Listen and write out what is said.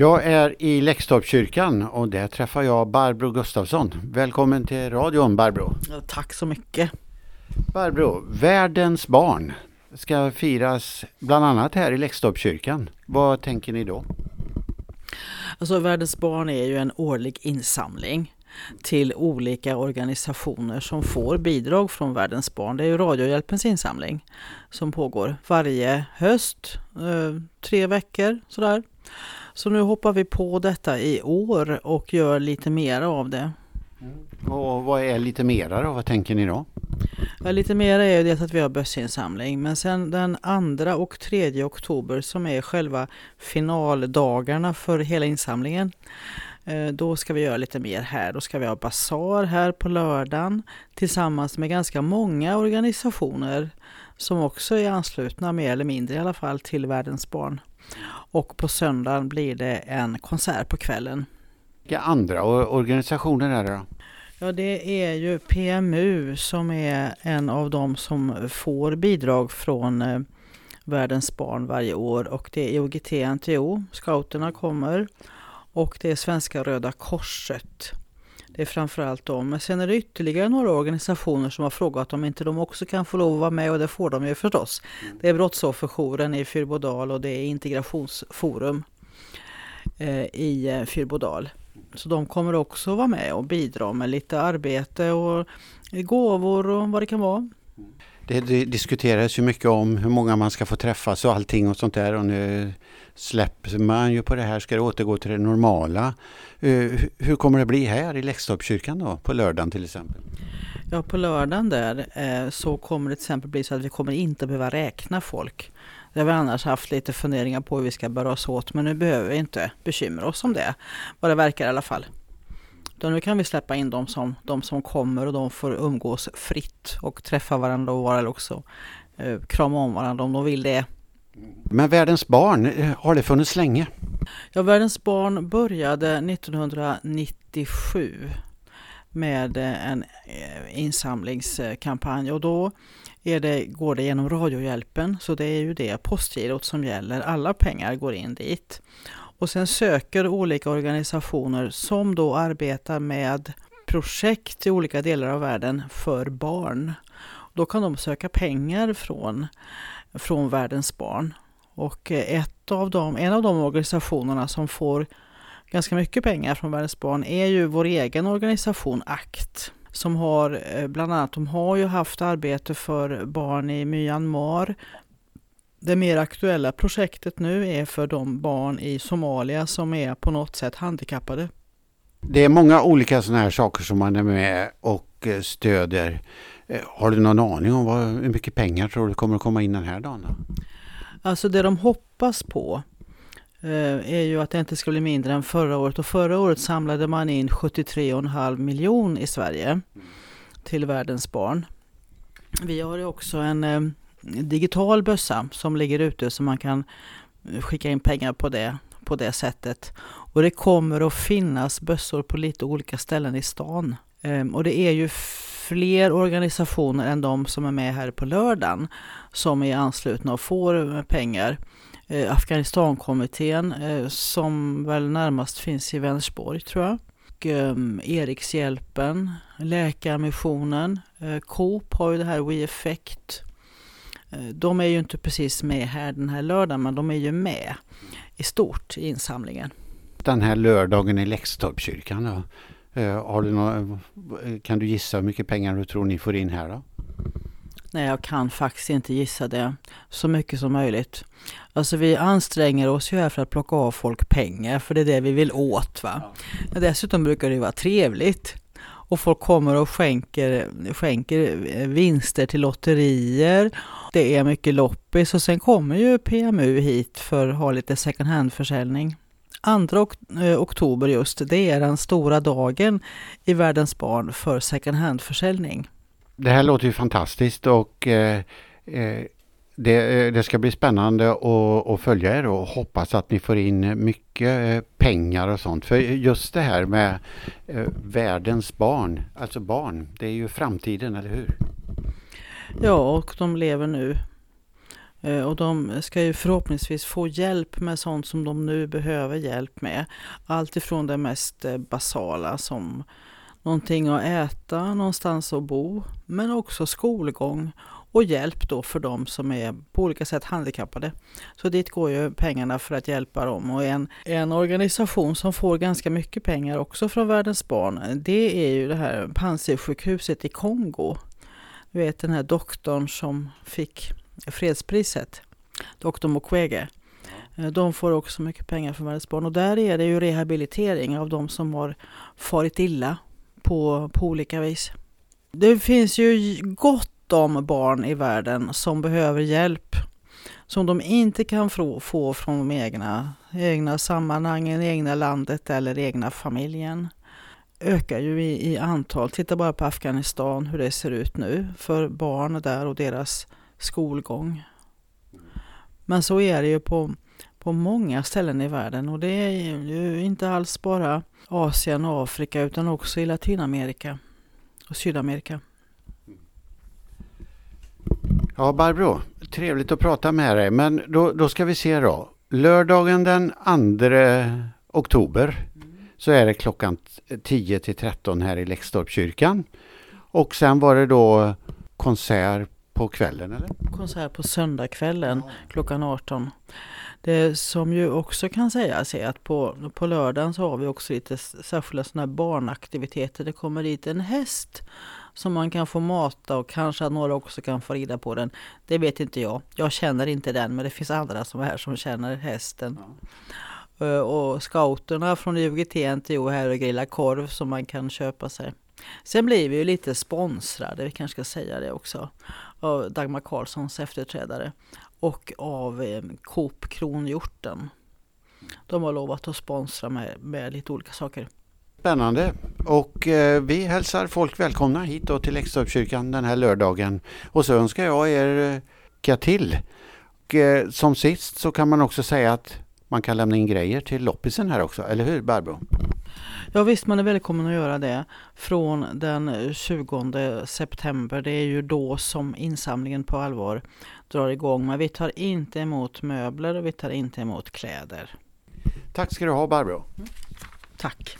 Jag är i Läxtorpskyrkan och där träffar jag Barbro Gustafsson. Välkommen till radion Barbro. Tack så mycket. Barbro, världens barn ska firas bland annat här i Läxtorpskyrkan. Vad tänker ni då? Alltså Världens barn är ju en årlig insamling till olika organisationer som får bidrag från Världens barn. Det är ju Radiohjälpens insamling som pågår varje höst, eh, tre veckor sådär. Så nu hoppar vi på detta i år och gör lite mer av det. Mm. Och vad är lite mera då? Vad tänker ni då? Ja, lite mer är det att vi har bössinsamling men sen den andra och tredje oktober som är själva finaldagarna för hela insamlingen eh, då ska vi göra lite mer här. Då ska vi ha basar här på lördagen tillsammans med ganska många organisationer som också är anslutna mer eller mindre i alla fall till Världens barn. Och på söndagen blir det en konsert på kvällen. Vilka andra organisationer är det då? Ja, det är ju PMU som är en av dem som får bidrag från eh, Världens barn varje år och det är IOGT-NTO, scouterna kommer och det är Svenska Röda Korset. Det är framförallt dem. Men sen är det ytterligare några organisationer som har frågat om inte de också kan få lov att vara med och det får de ju förstås. Det är Brottsofferjouren i Fyrbodal och det är Integrationsforum eh, i eh, Fyrbodal. Så de kommer också vara med och bidra med lite arbete och gåvor och vad det kan vara. Det, det ju mycket om hur många man ska få träffas och allting och sånt där och nu släpper man ju på det här, ska det återgå till det normala. Eh, hur kommer det bli här i Läxtorpskyrkan då, på lördagen till exempel? Ja, på lördagen där eh, så kommer det till exempel bli så att vi kommer inte behöva räkna folk. Det har vi annars haft lite funderingar på hur vi ska bära oss åt men nu behöver vi inte bekymra oss om det. Vad det verkar i alla fall. Utan nu kan vi släppa in de som, de som kommer och de får umgås fritt och träffa varandra och vara också eh, krama om varandra om de vill det. Men Världens barn, eh, har det funnits länge? Ja, Världens barn började 1997 med eh, en eh, insamlingskampanj och då det, går det genom Radiohjälpen så det är ju det postgirot som gäller. Alla pengar går in dit. Och sen söker olika organisationer som då arbetar med projekt i olika delar av världen för barn. Då kan de söka pengar från, från världens barn. Och ett av dem, en av de organisationerna som får ganska mycket pengar från Världens barn är ju vår egen organisation ACT som har eh, bland annat, de har ju haft arbete för barn i Myanmar. Det mer aktuella projektet nu är för de barn i Somalia som är på något sätt handikappade. Det är många olika sådana här saker som man är med och eh, stöder. Eh, har du någon aning om vad, hur mycket pengar tror du kommer att komma in den här dagen? Då? Alltså det de hoppas på Eh, är ju att det inte ska bli mindre än förra året. Och förra året samlade man in 73,5 miljon i Sverige till världens barn. Vi har ju också en digital bössa som ligger ute så man kan skicka in pengar på det på det sättet. Och det kommer att finnas bössor på lite olika ställen i stan. Ehm, och det är ju fler organisationer än de som är med här på lördagen som är anslutna och får eh, pengar eh, Afghanistankommittén eh, som väl närmast finns i Vänersborg tror jag. Och, ehm, Erikshjälpen, Läkarmissionen, Coop har ju det här WeEffect. Eh, de är ju inte precis med här den här lördagen men de är ju med i stort i insamlingen. Den här lördagen i Läxtorpskyrkan då? Eh, har du någon, kan du gissa hur mycket pengar du tror ni får in här då? Nej, jag kan faktiskt inte gissa det. Så mycket som möjligt. Alltså vi anstränger oss ju här för att plocka av folk pengar, för det är det vi vill åt. Va? Ja. Dessutom brukar det vara trevligt. Och folk kommer och skänker, skänker eh, vinster till lotterier. Det är mycket loppis och sen kommer ju PMU hit för att ha lite second hand-försäljning. 2 eh, oktober just, det är den stora dagen i Världens barn för second hand-försäljning. Det här låter ju fantastiskt och eh, eh det, eh, det, ska bli spännande att, att följa er och hoppas att ni får in mycket eh, pengar och sånt. För just det här med eh, världens barn, alltså barn, det är ju framtiden, eller hur? Ja, och de lever nu. Och de ska ju förhoppningsvis få hjälp med sånt som de nu behöver hjälp med. Allt ifrån det mest basala som någonting att äta, någonstans att bo, men också skolgång och hjälp då för de som är på olika sätt handikappade. Så dit går ju pengarna för att hjälpa dem och en, en organisation som får ganska mycket pengar också från Världens barn det är ju det här Panzisjukhuset i Kongo. Du vet den här doktorn som fick fredspriset, doktor Mukwege. De får också mycket pengar från Världens barn och där är det ju rehabilitering av de som har farit illa på, på olika vis. Det finns ju gott de barn i världen som behöver hjälp som de inte kan få, få från de egna, egna sammanhangen, egna landet eller egna familjen. Ökar ju i, i antal. Titta bara på Afghanistan hur det ser ut nu för barn där och deras skolgång. Men så är det ju på, på många ställen i världen och det är ju inte alls bara Asien och Afrika utan också i Latinamerika och Sydamerika. Ja, Barbro, trevligt att prata med dig. Men då, då ska vi se då. Lördagen den 2 oktober så är det klockan 10 till 13 här i Läxtorpskyrkan. Och sen var det då konsert på kvällen eller? Konsert på söndagskvällen ja. klockan 18. Det som ju också kan sägas är att på, på lördagen så har vi också lite särskilda sådana barnaktiviteter. Det kommer dit en häst som man kan få mata och kanske att några också kan få rida på den. Det vet inte jag. Jag känner inte den men det finns andra som är här som känner hästen. Ja. Eh, och scouterna från UGT-NTO här och grillar korv som man kan köpa sig. Sen blir vi ju lite sponsrade, vi kanske ska säga det också, av Dagmar Karlssons efterträdare och av eh, Coop Kronhjorten. De har lovat att sponsra med, med lite olika saker. Spännande och eh, vi hälsar folk välkomna hit då till Läxtorpskyrkan den här lördagen. Och så önskar jag er eh, lycka till. Och, eh, som sist så kan man också säga att man kan lämna in grejer till loppisen här också, eller hur Barbro? Ja visst, man är välkommen att göra det från den 20 september. Det är ju då som insamlingen på allvar drar igång. Men vi tar inte emot möbler och vi tar inte emot kläder. Tack ska du ha Barbro. Tack.